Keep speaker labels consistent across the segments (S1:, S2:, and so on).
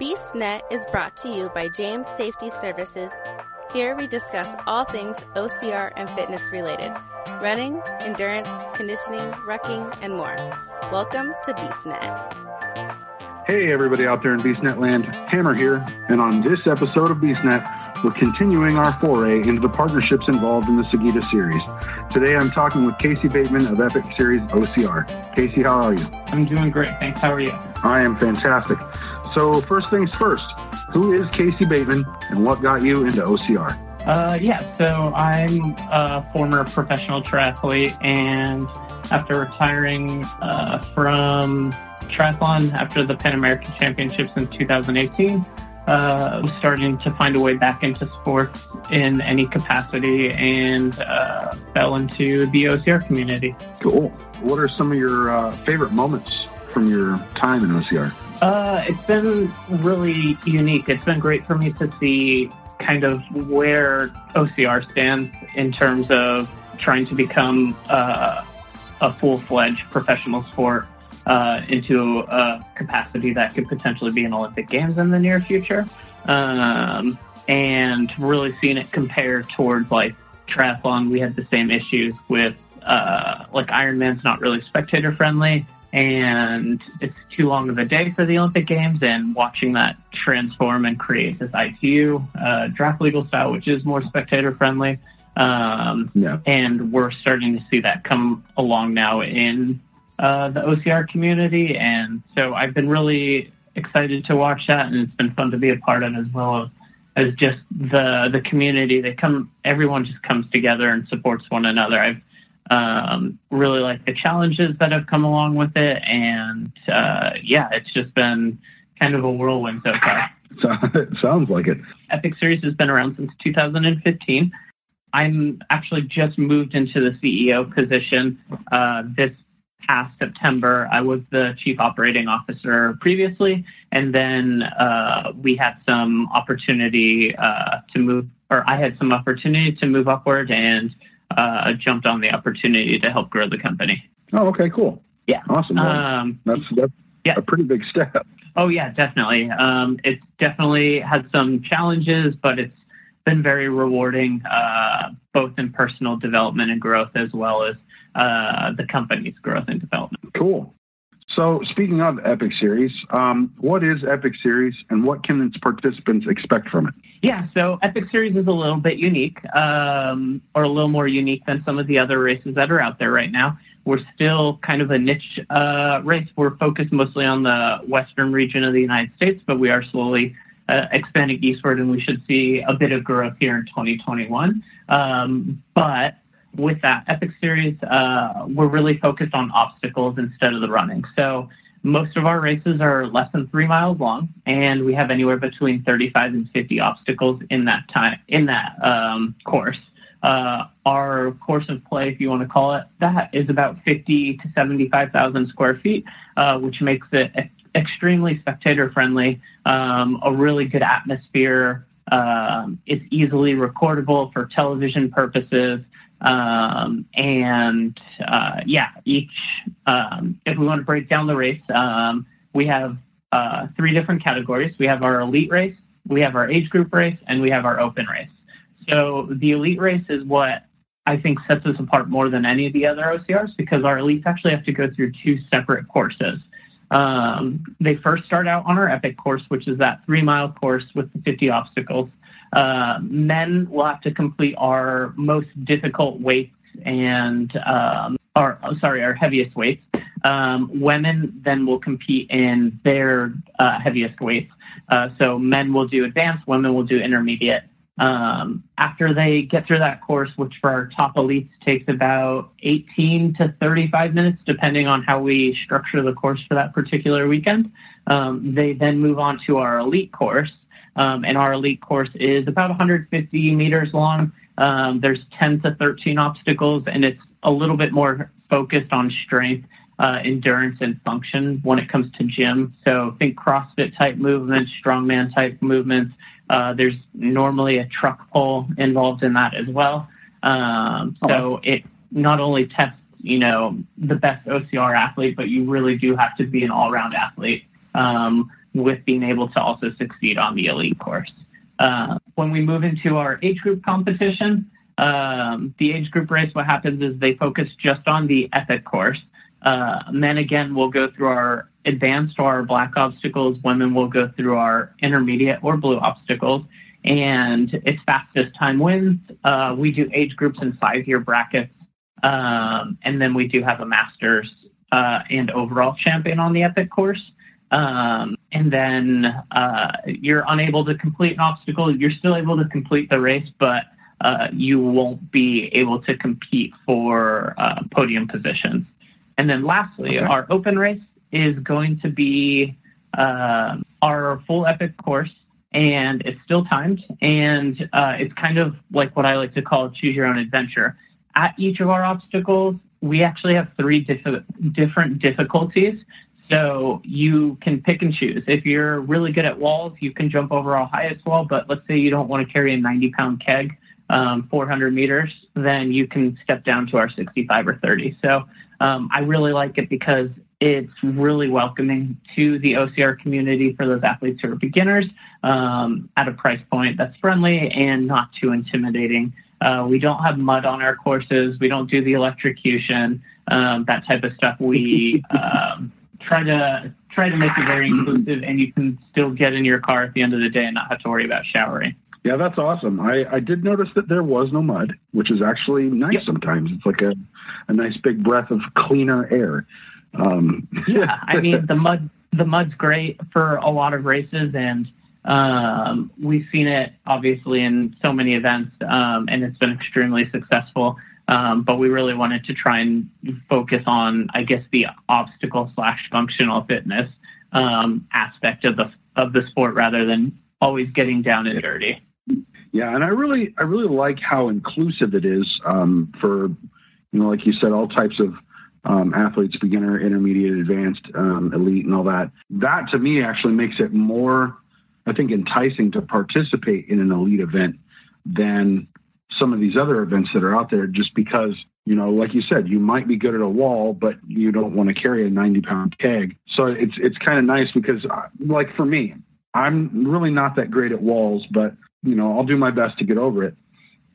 S1: BeastNet is brought to you by James Safety Services. Here we discuss all things OCR and fitness related running, endurance, conditioning, rucking, and more. Welcome to BeastNet.
S2: Hey, everybody out there in BeastNet land, Hammer here, and on this episode of BeastNet, we're continuing our foray into the partnerships involved in the Sagita series. Today I'm talking with Casey Bateman of Epic Series OCR. Casey, how are you?
S3: I'm doing great. Thanks. How are you?
S2: I am fantastic. So, first things first, who is Casey Bateman and what got you into OCR?
S3: Uh, yeah, so I'm a former professional triathlete, and after retiring uh, from triathlon after the Pan American Championships in 2018, uh, was starting to find a way back into sports in any capacity and uh, fell into the OCR community.
S2: Cool. What are some of your uh, favorite moments from your time in OCR?
S3: Uh, it's been really unique. It's been great for me to see kind of where OCR stands in terms of trying to become uh, a full fledged professional sport uh, into a capacity that could potentially be an Olympic Games in the near future. Um, and really seeing it compare towards like triathlon, we had the same issues with uh, like Ironman's not really spectator friendly and it's too long of a day for the Olympic Games. And watching that transform and create this ITU uh, draft legal style, which is more spectator friendly. Um, yeah. And we're starting to see that come along now in uh, the OCR community. And so I've been really excited to watch that, and it's been fun to be a part of as well as just the the community. They come, everyone just comes together and supports one another. I've um, really like the challenges that have come along with it, and uh, yeah, it's just been kind of a whirlwind so far.
S2: So, it sounds like it.
S3: Epic Series has been around since 2015. I'm actually just moved into the CEO position uh, this past September. I was the chief operating officer previously, and then uh, we had some opportunity uh, to move, or I had some opportunity to move upward and uh, jumped on the opportunity to help grow the company.
S2: Oh, okay, cool.
S3: Yeah,
S2: awesome. Um, that's that's yeah. a pretty big step.
S3: Oh yeah, definitely. Um, it's definitely had some challenges, but it's been very rewarding, uh, both in personal development and growth, as well as uh, the company's growth and development.
S2: Cool. So, speaking of Epic Series, um, what is Epic Series and what can its participants expect from it?
S3: Yeah, so Epic Series is a little bit unique, um, or a little more unique than some of the other races that are out there right now. We're still kind of a niche uh, race. We're focused mostly on the western region of the United States, but we are slowly uh, expanding eastward, and we should see a bit of growth here in 2021. Um, but with that Epic Series, uh, we're really focused on obstacles instead of the running. So most of our races are less than three miles long, and we have anywhere between 35 and 50 obstacles in that time in that um, course. Uh, our course of play, if you want to call it that, is about 50 to 75,000 square feet, uh, which makes it extremely spectator friendly, um, a really good atmosphere. Um, it's easily recordable for television purposes. Um, and uh, yeah, each, um, if we want to break down the race, um, we have uh, three different categories. We have our elite race, we have our age group race, and we have our open race. So the elite race is what I think sets us apart more than any of the other OCRs because our elites actually have to go through two separate courses. Um, they first start out on our epic course, which is that three mile course with the 50 obstacles. Uh, men will have to complete our most difficult weights and um, our oh, sorry our heaviest weights. Um, women then will compete in their uh, heaviest weights. Uh, so men will do advanced, women will do intermediate. Um, after they get through that course, which for our top elites takes about 18 to 35 minutes, depending on how we structure the course for that particular weekend, um, they then move on to our elite course, and our elite course is about 150 meters long. Um, there's 10 to 13 obstacles, and it's a little bit more focused on strength, uh, endurance, and function when it comes to gym. So think CrossFit type movements, strongman type movements. Uh, there's normally a truck pull involved in that as well. Um, so it not only tests, you know, the best OCR athlete, but you really do have to be an all-round athlete. Um, with being able to also succeed on the elite course. Uh, when we move into our age group competition, um, the age group race, what happens is they focus just on the epic course. Uh, men again will go through our advanced or our black obstacles. Women will go through our intermediate or blue obstacles. And it's fastest time wins. Uh, we do age groups in five year brackets. Um, and then we do have a masters uh, and overall champion on the epic course. Um, and then uh, you're unable to complete an obstacle. You're still able to complete the race, but uh, you won't be able to compete for uh, podium positions. And then lastly, okay. our open race is going to be uh, our full epic course, and it's still timed, and uh, it's kind of like what I like to call choose your own adventure. At each of our obstacles, we actually have three diff- different difficulties. So you can pick and choose. If you're really good at walls, you can jump over our highest wall. But let's say you don't want to carry a 90 pound keg, um, 400 meters, then you can step down to our 65 or 30. So um, I really like it because it's really welcoming to the OCR community for those athletes who are beginners um, at a price point that's friendly and not too intimidating. Uh, we don't have mud on our courses. We don't do the electrocution, um, that type of stuff. We um, try to try to make it very inclusive, and you can still get in your car at the end of the day and not have to worry about showering.
S2: Yeah, that's awesome. I, I did notice that there was no mud, which is actually nice yep. sometimes. It's like a, a nice big breath of cleaner air.
S3: Um, yeah, I mean the mud the mud's great for a lot of races, and um, we've seen it obviously in so many events, um, and it's been extremely successful. Um, but we really wanted to try and focus on, I guess, the obstacle slash functional fitness um, aspect of the sport rather than always getting down and dirty.
S2: Yeah, and I really I really like how inclusive it is um, for you know, like you said, all types of athletes, beginner, intermediate, advanced, elite, and all that. That to me actually makes it more, I think, enticing to participate in an elite event than some of these other events that are out there just because you know like you said you might be good at a wall but you don't want to carry a 90 pound keg. So it's it's kind of nice because uh, like for me i'm really not that great at walls but you know i'll do my best to get over it.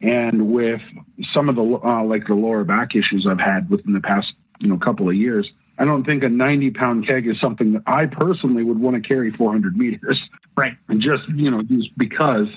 S2: And with some of the uh, like the lower back issues i've had within the past you know couple of years i don't think a 90 pound keg is something that i personally would want to carry 400 meters.
S3: Right.
S2: And just you know just because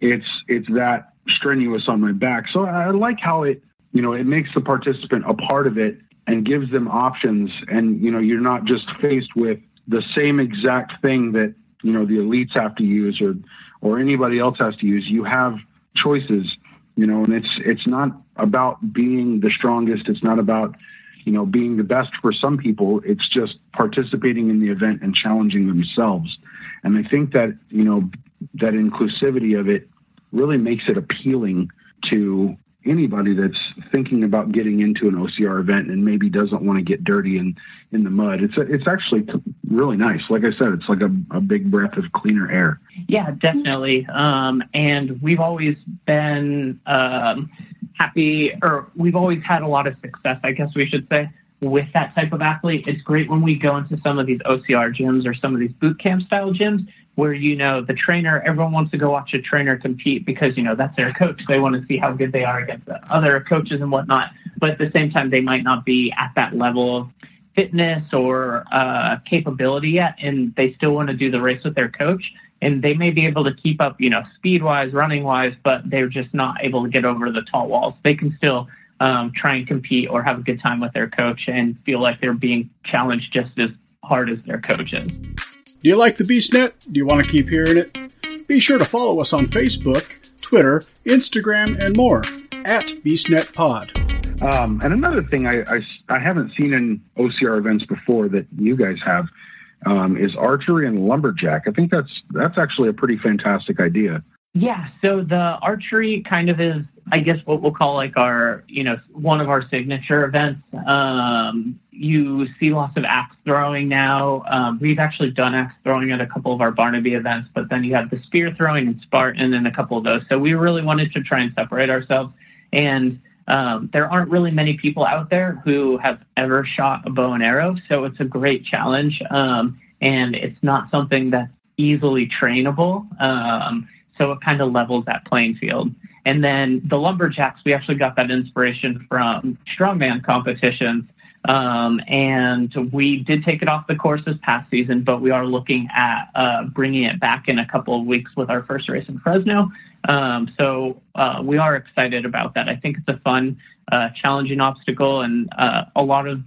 S2: it's it's that strenuous on my back. So I like how it, you know, it makes the participant a part of it and gives them options. And, you know, you're not just faced with the same exact thing that, you know, the elites have to use or, or anybody else has to use. You have choices, you know, and it's, it's not about being the strongest. It's not about, you know, being the best for some people. It's just participating in the event and challenging themselves. And I think that, you know, that inclusivity of it really makes it appealing to anybody that's thinking about getting into an OCR event and maybe doesn't want to get dirty in, in the mud. It's a, it's actually really nice. Like I said, it's like a, a big breath of cleaner air.
S3: Yeah, definitely. Um, and we've always been um, happy, or we've always had a lot of success, I guess we should say, with that type of athlete. It's great when we go into some of these OCR gyms or some of these boot camp style gyms where you know the trainer everyone wants to go watch a trainer compete because you know that's their coach. They want to see how good they are against the other coaches and whatnot. But at the same time they might not be at that level of fitness or uh, capability yet and they still want to do the race with their coach. And they may be able to keep up you know speed wise running wise but they're just not able to get over the tall walls. They can still um, try and compete or have a good time with their coach and feel like they're being challenged just as hard as their coach is.
S4: Do you like the BeastNet? Do you want to keep hearing it? Be sure to follow us on Facebook, Twitter, Instagram, and more at BeastNetPod.
S2: Um, and another thing I, I, I, haven't seen in OCR events before that you guys have um, is archery and lumberjack. I think that's that's actually a pretty fantastic idea.
S3: Yeah, so the archery kind of is, I guess, what we'll call like our, you know, one of our signature events. Um, you see lots of axe throwing now. Um, we've actually done axe throwing at a couple of our Barnaby events, but then you have the spear throwing and Spartan and a couple of those. So we really wanted to try and separate ourselves. And um, there aren't really many people out there who have ever shot a bow and arrow, so it's a great challenge. Um, and it's not something that's easily trainable. Um, so it kind of levels that playing field. And then the lumberjacks, we actually got that inspiration from strongman competitions. Um, and we did take it off the course this past season, but we are looking at uh, bringing it back in a couple of weeks with our first race in Fresno. Um, so uh, we are excited about that. I think it's a fun, uh, challenging obstacle, and uh, a lot of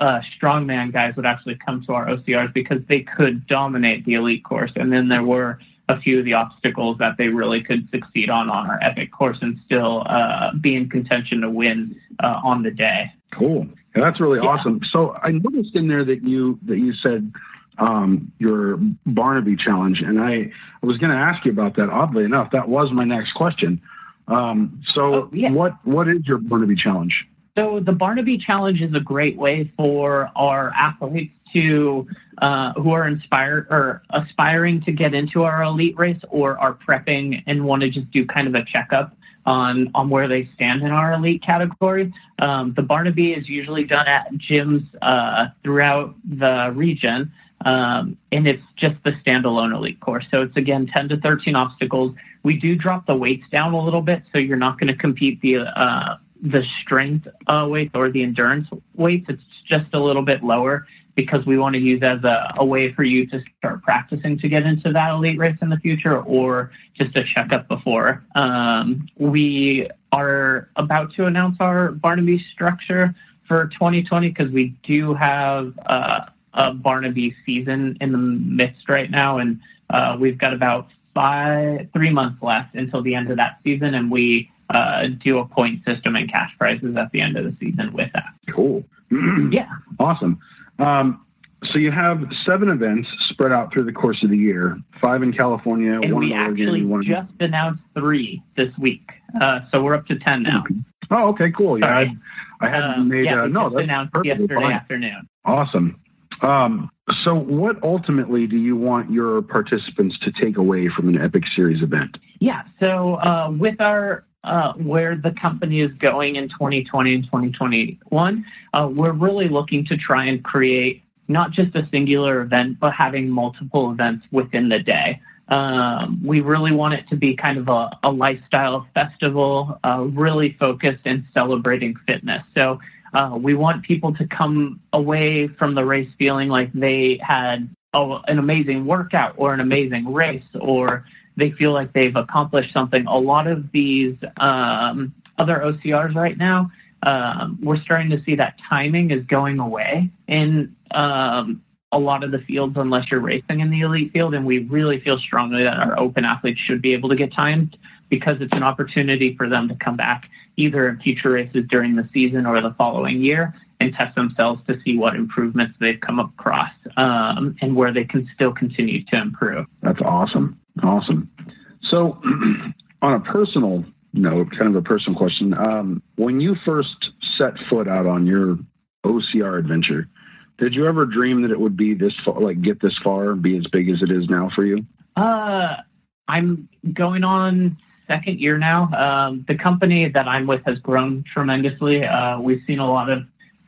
S3: uh, strongman guys would actually come to our OCRs because they could dominate the elite course. And then there were a few of the obstacles that they really could succeed on on our epic course and still uh, be in contention to win uh, on the day.
S2: Cool. Yeah, that's really yeah. awesome. So I noticed in there that you that you said um, your Barnaby challenge, and I, I was going to ask you about that. Oddly enough, that was my next question. Um, so oh, yeah. what what is your Barnaby challenge?
S3: So the Barnaby Challenge is a great way for our athletes to uh, who are inspired or aspiring to get into our elite race or are prepping and want to just do kind of a checkup on on where they stand in our elite category. Um, the Barnaby is usually done at gyms uh, throughout the region. Um, and it's just the standalone elite course. So it's again 10 to 13 obstacles. We do drop the weights down a little bit, so you're not going to compete the uh, the strength uh, weights or the endurance weights. It's just a little bit lower because we want to use as a, a, way for you to start practicing to get into that elite race in the future or just a checkup before. Um, we are about to announce our Barnaby structure for 2020 because we do have uh, a Barnaby season in the midst right now, and uh, we've got about five, three months left until the end of that season, and we uh, do a point system and cash prizes at the end of the season with that.
S2: Cool.
S3: yeah.
S2: Awesome. Um, so you have seven events spread out through the course of the year. Five in California,
S3: and
S2: one
S3: we
S2: in
S3: actually
S2: one
S3: just announced three this week. Uh, so we're up to ten now.
S2: Oh, okay, cool. Yeah, I, I hadn't uh, made.
S3: Yeah,
S2: uh, no, that's
S3: announced yesterday fine. afternoon.
S2: Awesome. Um, so, what ultimately do you want your participants to take away from an Epic Series event?
S3: Yeah. So, uh, with our where the company is going in 2020 and 2021, uh, we're really looking to try and create not just a singular event, but having multiple events within the day. Um, we really want it to be kind of a, a lifestyle festival, uh, really focused in celebrating fitness. So uh, we want people to come away from the race feeling like they had a, an amazing workout or an amazing race or they feel like they've accomplished something. A lot of these um, other OCRs right now, um, we're starting to see that timing is going away in um, a lot of the fields unless you're racing in the elite field. And we really feel strongly that our open athletes should be able to get timed because it's an opportunity for them to come back either in future races during the season or the following year and test themselves to see what improvements they've come across um, and where they can still continue to improve.
S2: That's awesome. Awesome. So, on a personal note, kind of a personal question, um, when you first set foot out on your OCR adventure, did you ever dream that it would be this far, like get this far, be as big as it is now for you?
S3: Uh, I'm going on second year now. Um, the company that I'm with has grown tremendously. Uh, we've seen a lot of,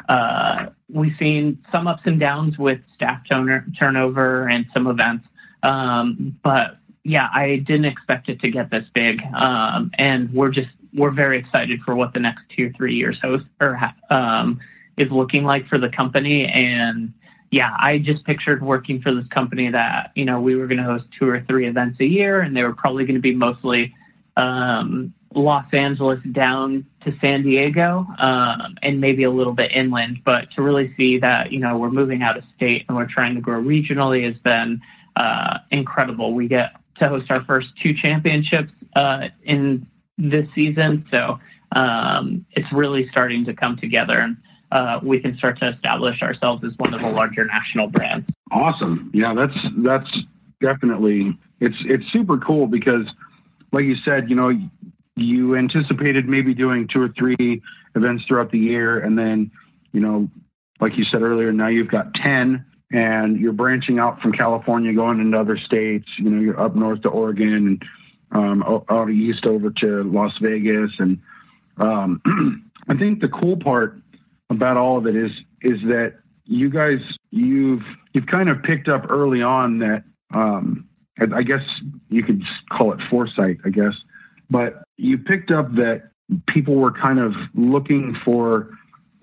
S3: uh, we've seen some ups and downs with staff turnover and some events. Um, but yeah, I didn't expect it to get this big. Um, and we're just, we're very excited for what the next two, or three years host or, um, is looking like for the company. And yeah, I just pictured working for this company that, you know, we were going to host two or three events a year and they were probably going to be mostly um, Los Angeles down to San Diego um, and maybe a little bit inland. But to really see that, you know, we're moving out of state and we're trying to grow regionally has been uh, incredible. We get to host our first two championships uh, in this season. So um, it's really starting to come together and uh, we can start to establish ourselves as one of the larger national brands.
S2: Awesome. Yeah, that's that's definitely it's it's super cool because like you said, you know, you anticipated maybe doing two or three events throughout the year, and then, you know, like you said earlier, now you've got 10 and you're branching out from California, going into other states. You know, you're up north to Oregon and um, out east over to Las Vegas. And um, I think the cool part about all of it is is that you guys you've you've kind of picked up early on that um, I guess you could call it foresight, I guess, but you picked up that people were kind of looking for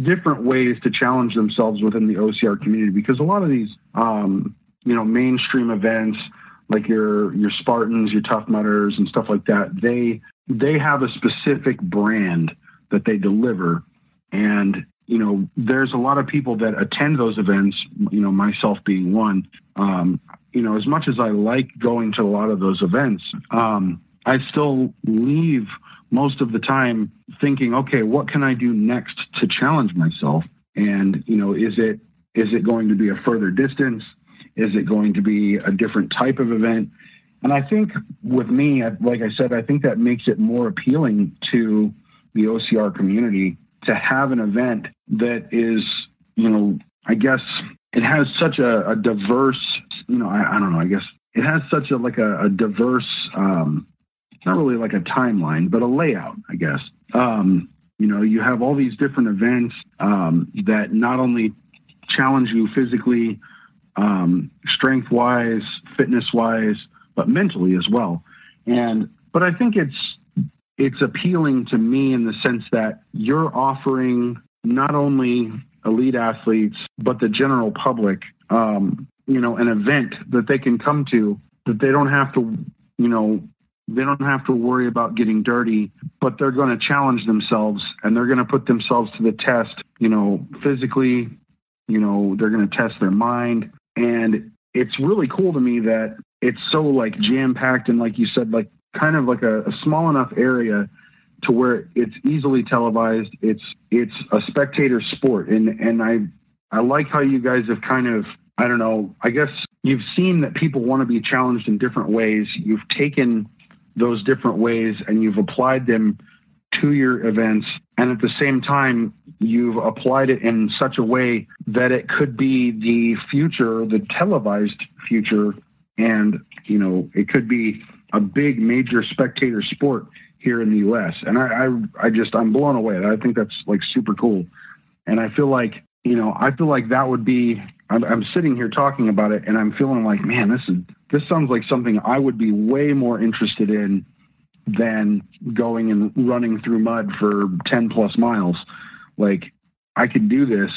S2: different ways to challenge themselves within the OCR community because a lot of these, um, you know, mainstream events like your your Spartans, your Tough Mudders, and stuff like that, they they have a specific brand that they deliver, and you know, there's a lot of people that attend those events. You know, myself being one. Um, you know, as much as I like going to a lot of those events, um, I still leave most of the time thinking, okay, what can I do next to challenge myself? And, you know, is it is it going to be a further distance? Is it going to be a different type of event? And I think with me, like I said, I think that makes it more appealing to the OCR community to have an event that is, you know, I guess it has such a, a diverse, you know, I, I, don't know, I guess it has such a like a, a diverse um, not really like a timeline, but a layout, I guess. Um, you know, you have all these different events um, that not only challenge you physically, um, strength wise, fitness wise, but mentally as well. And but I think it's it's appealing to me in the sense that you're offering not only elite athletes but the general public, um, you know, an event that they can come to that they don't have to, you know, they don't have to worry about getting dirty, but they're going to challenge themselves and they're going to put themselves to the test, you know, physically, you know, they're going to test their mind. And it's really cool to me that it's so like jam packed and like you said, like kind of like a, a small enough area to where it's easily televised. It's it's a spectator sport, and and I I like how you guys have kind of I don't know. I guess you've seen that people want to be challenged in different ways. You've taken those different ways and you've applied them to your events and at the same time you've applied it in such a way that it could be the future the televised future and you know it could be a big major spectator sport here in the US and I I, I just I'm blown away. I think that's like super cool. And I feel like you know I feel like that would be I'm, I'm sitting here talking about it and I'm feeling like man this is this sounds like something I would be way more interested in than going and running through mud for 10 plus miles. Like, I could do this.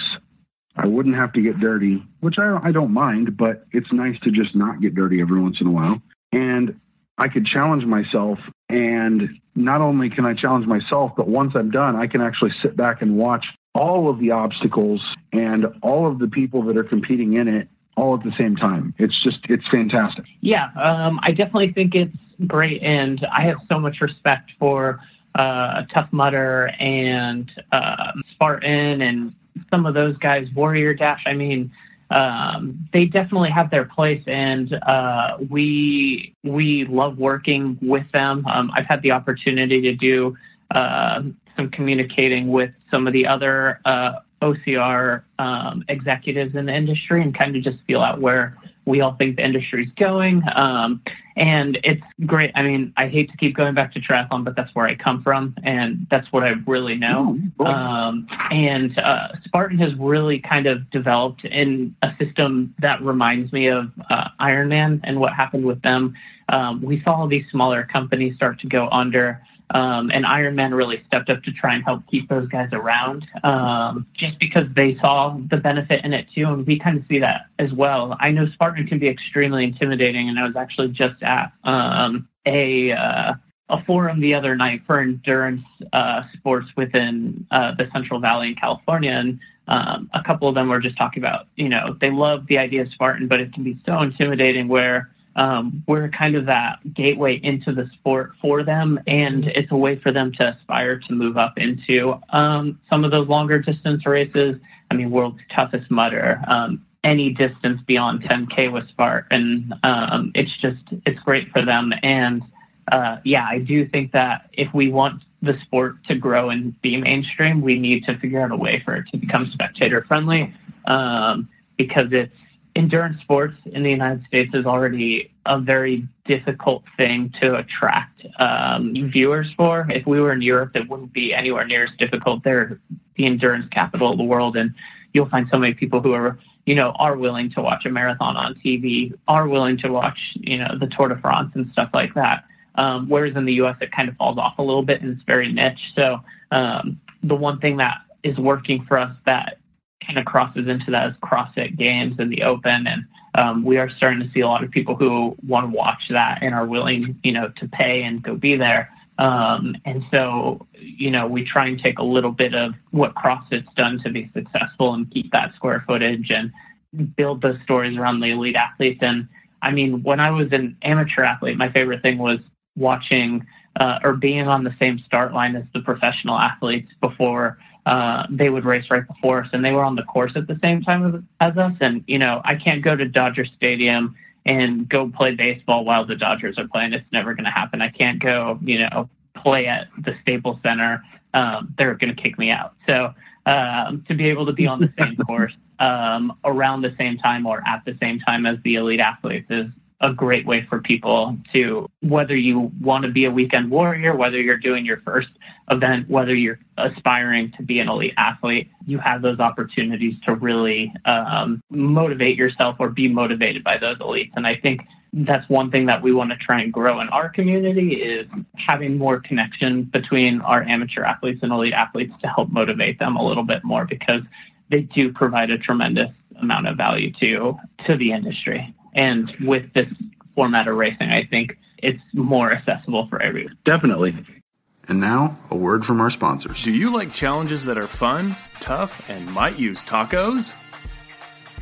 S2: I wouldn't have to get dirty, which I, I don't mind, but it's nice to just not get dirty every once in a while. And I could challenge myself. And not only can I challenge myself, but once I'm done, I can actually sit back and watch all of the obstacles and all of the people that are competing in it all at the same time. It's just it's fantastic.
S3: Yeah, um, I definitely think it's great, and I have so much respect for uh, Tough Mudder and uh, Spartan and some of those guys. Warrior Dash. I mean, um, they definitely have their place, and uh, we we love working with them. Um, I've had the opportunity to do uh, some communicating with some of the other uh, OCR um, executives in the industry and kind of just feel out where we all think the industry is going. Um, and it's great. I mean, I hate to keep going back to triathlon, but that's where I come from, and that's what I really know. Um, and uh, Spartan has really kind of developed in a system that reminds me of uh, Ironman and what happened with them. Um, we saw these smaller companies start to go under. Um, and Ironman really stepped up to try and help keep those guys around um, just because they saw the benefit in it too. And we kind of see that as well. I know Spartan can be extremely intimidating, and I was actually just at um, a uh, a forum the other night for endurance uh, sports within uh, the Central Valley in California, and um, a couple of them were just talking about, you know, they love the idea of Spartan, but it can be so intimidating where um, we're kind of that gateway into the sport for them, and it's a way for them to aspire to move up into um, some of those longer distance races. I mean, world's toughest mudder, um, any distance beyond 10K with Spartan. Um, it's just, it's great for them. And uh, yeah, I do think that if we want the sport to grow and be mainstream, we need to figure out a way for it to become spectator friendly um, because it's endurance sports in the United States is already a very difficult thing to attract um, viewers for. If we were in Europe, it wouldn't be anywhere near as difficult. They're the endurance capital of the world, and you'll find so many people who are, you know, are willing to watch a marathon on TV, are willing to watch, you know, the Tour de France and stuff like that. Um, whereas in the U.S., it kind of falls off a little bit and it's very niche. So um, the one thing that is working for us that kind of crosses into is CrossFit Games and the Open, and um, we are starting to see a lot of people who want to watch that and are willing, you know, to pay and go be there. Um, and so, you know, we try and take a little bit of what CrossFit's done to be successful and keep that square footage and build those stories around the elite athletes. And I mean, when I was an amateur athlete, my favorite thing was watching uh, or being on the same start line as the professional athletes before uh, they would race right before us, and they were on the course at the same time as, as us. And you know, I can't go to Dodger Stadium and go play baseball while the Dodgers are playing. It's never going to happen. I can't go, you know, play at the Staples Center. Um, they're going to kick me out. So um, to be able to be on the same course um, around the same time or at the same time as the elite athletes is a great way for people to, whether you want to be a weekend warrior, whether you're doing your first event, whether you're aspiring to be an elite athlete, you have those opportunities to really um, motivate yourself or be motivated by those elites. And I think that's one thing that we want to try and grow in our community is having more connection between our amateur athletes and elite athletes to help motivate them a little bit more because they do provide a tremendous amount of value to to the industry. And with this format of racing, I think it's more accessible for everyone.
S2: Definitely.
S5: And now, a word from our sponsors.
S6: Do you like challenges that are fun, tough, and might use tacos?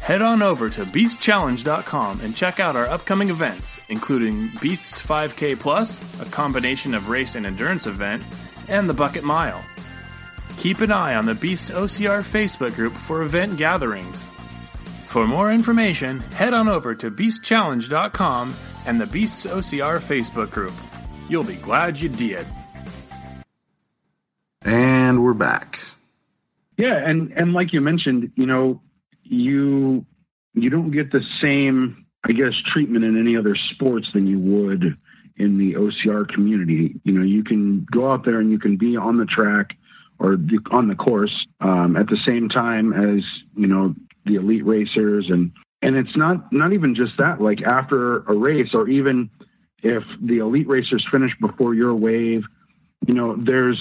S6: Head on over to beastchallenge.com and check out our upcoming events, including Beasts 5K Plus, a combination of race and endurance event, and the Bucket Mile. Keep an eye on the Beasts OCR Facebook group for event gatherings. For more information, head on over to beastchallenge.com and the Beasts OCR Facebook group. You'll be glad you did.
S5: And we're back.
S2: Yeah, and and like you mentioned, you know, you you don't get the same, I guess, treatment in any other sports than you would in the OCR community. You know, you can go out there and you can be on the track or the, on the course um, at the same time as you know the elite racers. And and it's not not even just that like after a race or even if the elite racers finish before your wave you know there's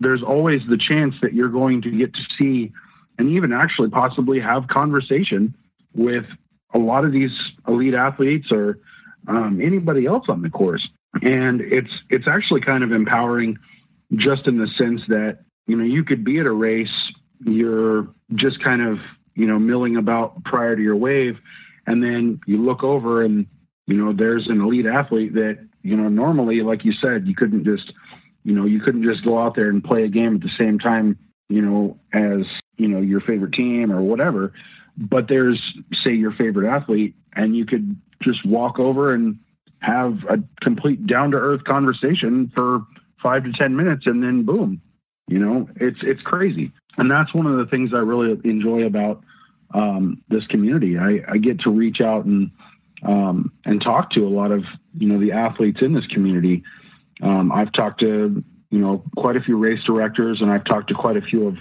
S2: there's always the chance that you're going to get to see and even actually possibly have conversation with a lot of these elite athletes or um, anybody else on the course. And it's it's actually kind of empowering just in the sense that you know you could be at a race you're just kind of you know, milling about prior to your wave. And then you look over and, you know, there's an elite athlete that, you know, normally, like you said, you couldn't just, you know, you couldn't just go out there and play a game at the same time, you know, as, you know, your favorite team or whatever. But there's, say, your favorite athlete, and you could just walk over and have a complete down to earth conversation for five to 10 minutes, and then boom, you know, it's, it's crazy and that's one of the things I really enjoy about um, this community. I, I, get to reach out and um, and talk to a lot of you know the athletes in this community. Um, I've talked to you know quite a few race directors, and I've talked to quite a few of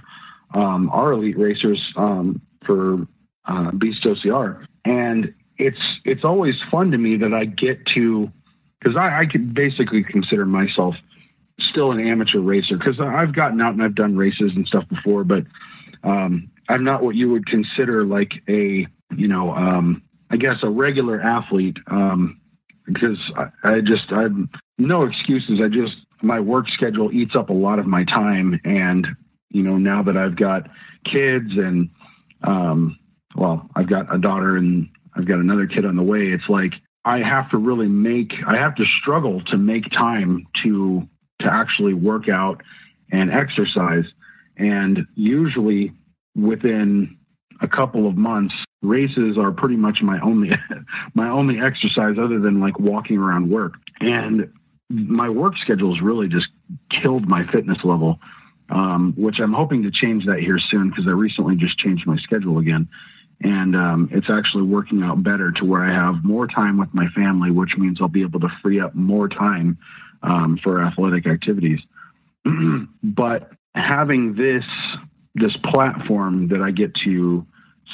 S2: um, our elite racers um, for uh, Beast OCR, and it's it's always fun to me that I get to because I, I could basically consider myself still an amateur racer because I've gotten out and I've done races and stuff before, but um, I'm not what you would consider like a, you know, um, I guess a regular athlete um, because I, I just, I'm no excuses. I just, my work schedule eats up a lot of my time. And, you know, now that I've got kids and, um, well, I've got a daughter and I've got another kid on the way, it's like, I have to really make, I have to struggle to make time to to actually work out and exercise. And usually within a couple of months, races are pretty much my only my only exercise other than like walking around work. And my work schedule has really just killed my fitness level, um, which I'm hoping to change that here soon because I recently just changed my schedule again. And um, it's actually working out better to where I have more time with my family, which means I'll be able to free up more time um, for athletic activities. but having this this platform that I get to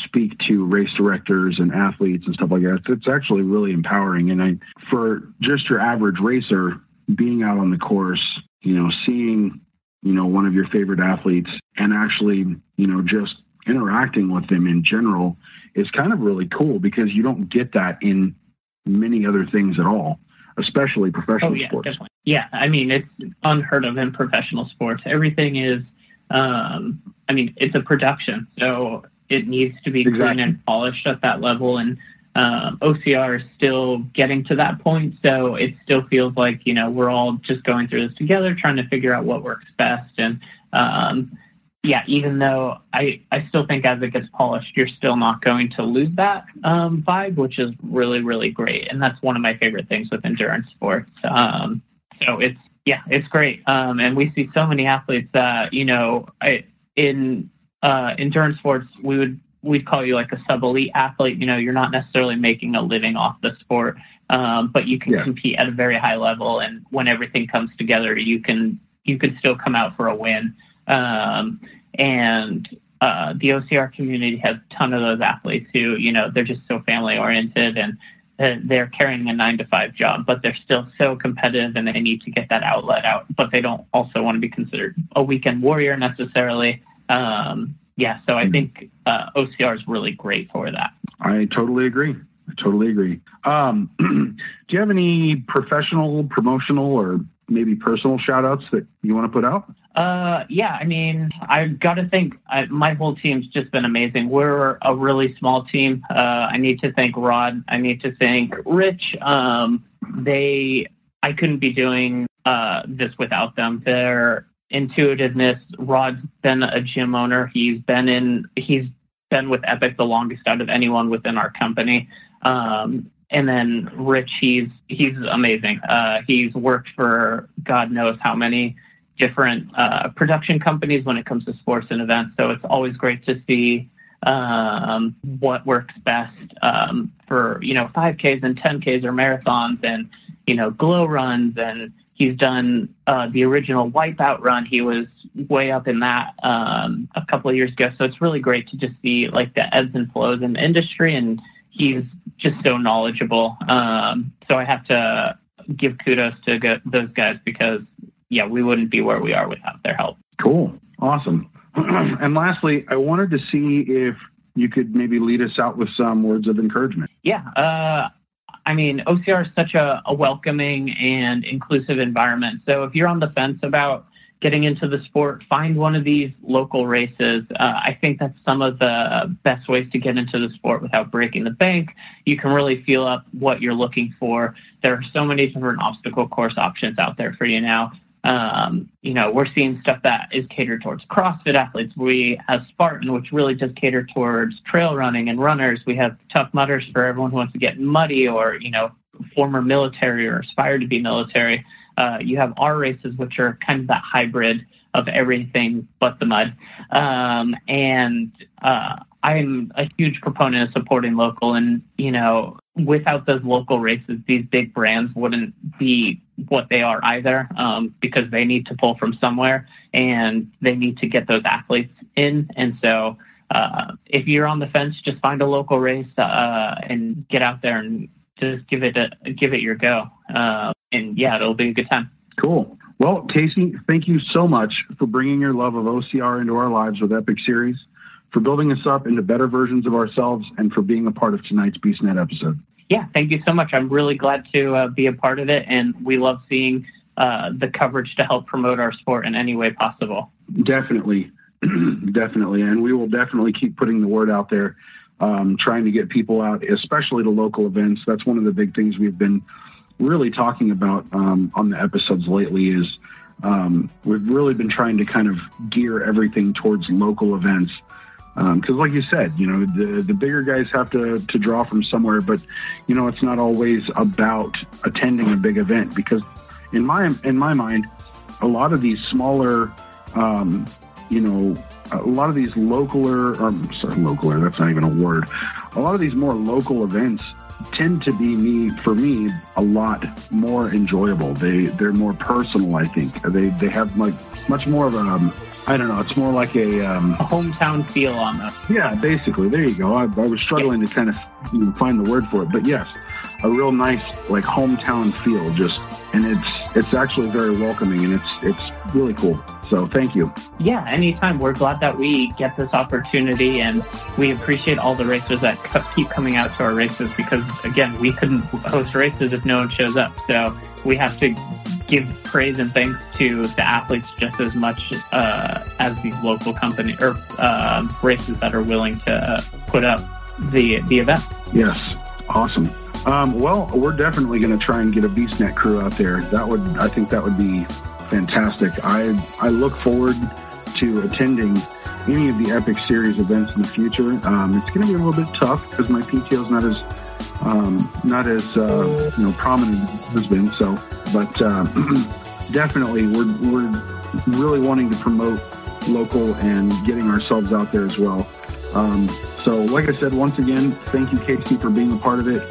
S2: speak to race directors and athletes and stuff like that. It's actually really empowering. And I, for just your average racer, being out on the course, you know, seeing, you know, one of your favorite athletes and actually, you know, just interacting with them in general is kind of really cool because you don't get that in many other things at all, especially professional
S3: oh, yeah,
S2: sports.
S3: Definitely. Yeah, I mean, it's unheard of in professional sports. Everything is, um, I mean, it's a production. So it needs to be exactly. clean and polished at that level. And um, OCR is still getting to that point, so it still feels like you know we're all just going through this together, trying to figure out what works best. And um, yeah, even though I I still think as it gets polished, you're still not going to lose that um, vibe, which is really really great. And that's one of my favorite things with endurance sports. So it's yeah, it's great. Um, and we see so many athletes that you know I, in uh, endurance sports, we would we'd call you like a sub elite athlete. You know, you're not necessarily making a living off the sport, um, but you can yeah. compete at a very high level. And when everything comes together, you can you can still come out for a win. Um, and uh, the OCR community has a ton of those athletes who, you know, they're just so family oriented and they're carrying a nine to five job, but they're still so competitive and they need to get that outlet out. But they don't also want to be considered a weekend warrior necessarily. Um, yeah, so I think uh, OCR is really great for that.
S2: I totally agree. I totally agree. Um, do you have any professional, promotional, or maybe personal shout outs that you want to put out?
S3: Uh, yeah, I mean, I've got to think I, my whole team's just been amazing. We're a really small team. Uh, I need to thank Rod. I need to thank Rich. Um, they, I couldn't be doing uh, this without them. They're intuitiveness. Rod's been a gym owner. He's been in. He's been with Epic the longest out of anyone within our company. Um, and then Rich, he's he's amazing. Uh, he's worked for God knows how many different uh, production companies when it comes to sports and events. So it's always great to see um, what works best um, for you know 5Ks and 10Ks or marathons and you know glow runs and He's done uh, the original Wipeout run. He was way up in that um, a couple of years ago. So it's really great to just see like the ebbs and flows in the industry, and he's just so knowledgeable. Um, so I have to give kudos to those guys because yeah, we wouldn't be where we are without their help.
S2: Cool, awesome. and lastly, I wanted to see if you could maybe lead us out with some words of encouragement.
S3: Yeah, uh, I mean, OCR is such a, a, welcoming and inclusive environment. So if you're on the fence about getting into the sport, find one of these local races. Uh, I think that's some of the best ways to get into the sport without breaking the bank. You can really feel up what you're looking for. There are so many different obstacle course options out there for you now. Um, you know, we're seeing stuff that is catered towards CrossFit athletes. We have Spartan, which really does cater towards trail running and runners. We have Tough Mudders for everyone who wants to get muddy or, you know, former military or aspire to be military. Uh, you have our races, which are kind of that hybrid of everything but the mud. Um, and uh, I'm a huge proponent of supporting local. And, you know, without those local races, these big brands wouldn't be what they are either um, because they need to pull from somewhere and they need to get those athletes in. And so uh, if you're on the fence, just find a local race uh, and get out there and just give it a, give it your go. Uh, and yeah, it'll be a good time.
S2: Cool. Well, Casey, thank you so much for bringing your love of OCR into our lives with Epic Series, for building us up into better versions of ourselves, and for being a part of tonight's BeastNet episode
S3: yeah, thank you so much. I'm really glad to uh, be a part of it, and we love seeing uh, the coverage to help promote our sport in any way possible.
S2: Definitely, definitely, and we will definitely keep putting the word out there, um, trying to get people out, especially to local events. That's one of the big things we've been really talking about um, on the episodes lately. Is um, we've really been trying to kind of gear everything towards local events because um, like you said, you know, the, the bigger guys have to, to draw from somewhere, but you know, it's not always about attending a big event because in my, in my mind, a lot of these smaller, um, you know, a lot of these localer, or sorry, localer, that's not even a word. A lot of these more local events tend to be me, for me, a lot more enjoyable. They, they're more personal, I think. They, they have like much more of a, um, I don't know. It's more like a um,
S3: A hometown feel on almost.
S2: yeah, basically. There you go. I, I was struggling to kind of you know, find the word for it, but yes, a real nice like hometown feel. Just and it's it's actually very welcoming and it's it's really cool. So thank you.
S3: Yeah, anytime. We're glad that we get this opportunity, and we appreciate all the racers that keep coming out to our races because, again, we couldn't host races if no one shows up. So we have to give praise and thanks to the athletes just as much uh, as these local company or uh, races that are willing to uh, put up the the event.
S2: Yes, awesome. Um, well, we're definitely going to try and get a BeastNet crew out there. That would, I think, that would be fantastic. I I look forward to attending any of the Epic Series events in the future. Um, it's going to be a little bit tough because my PTO is not as um, not as uh, you know prominent has been. So, but uh, definitely, we're we're really wanting to promote local and getting ourselves out there as well. Um, so, like I said, once again, thank you, Casey, for being a part of it.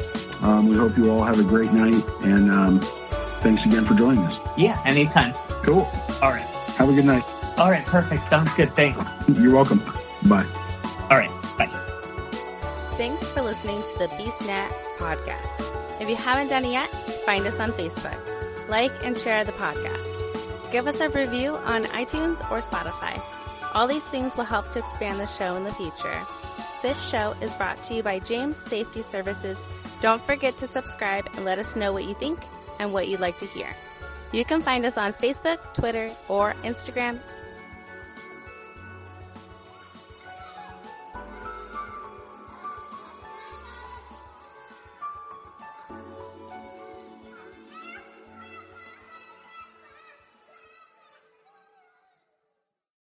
S2: Um, we hope you all have a great night, and um, thanks again for joining us.
S3: Yeah, anytime.
S2: Cool.
S3: All right.
S2: Have a good night.
S3: All right. Perfect. Sounds good. Thanks.
S2: You're welcome. Bye.
S1: Listening to the BeastNet podcast. If you haven't done it yet, find us on Facebook. Like and share the podcast. Give us a review on iTunes or Spotify. All these things will help to expand the show in the future. This show is brought to you by James Safety Services. Don't forget to subscribe and let us know what you think and what you'd like to hear. You can find us on Facebook, Twitter, or Instagram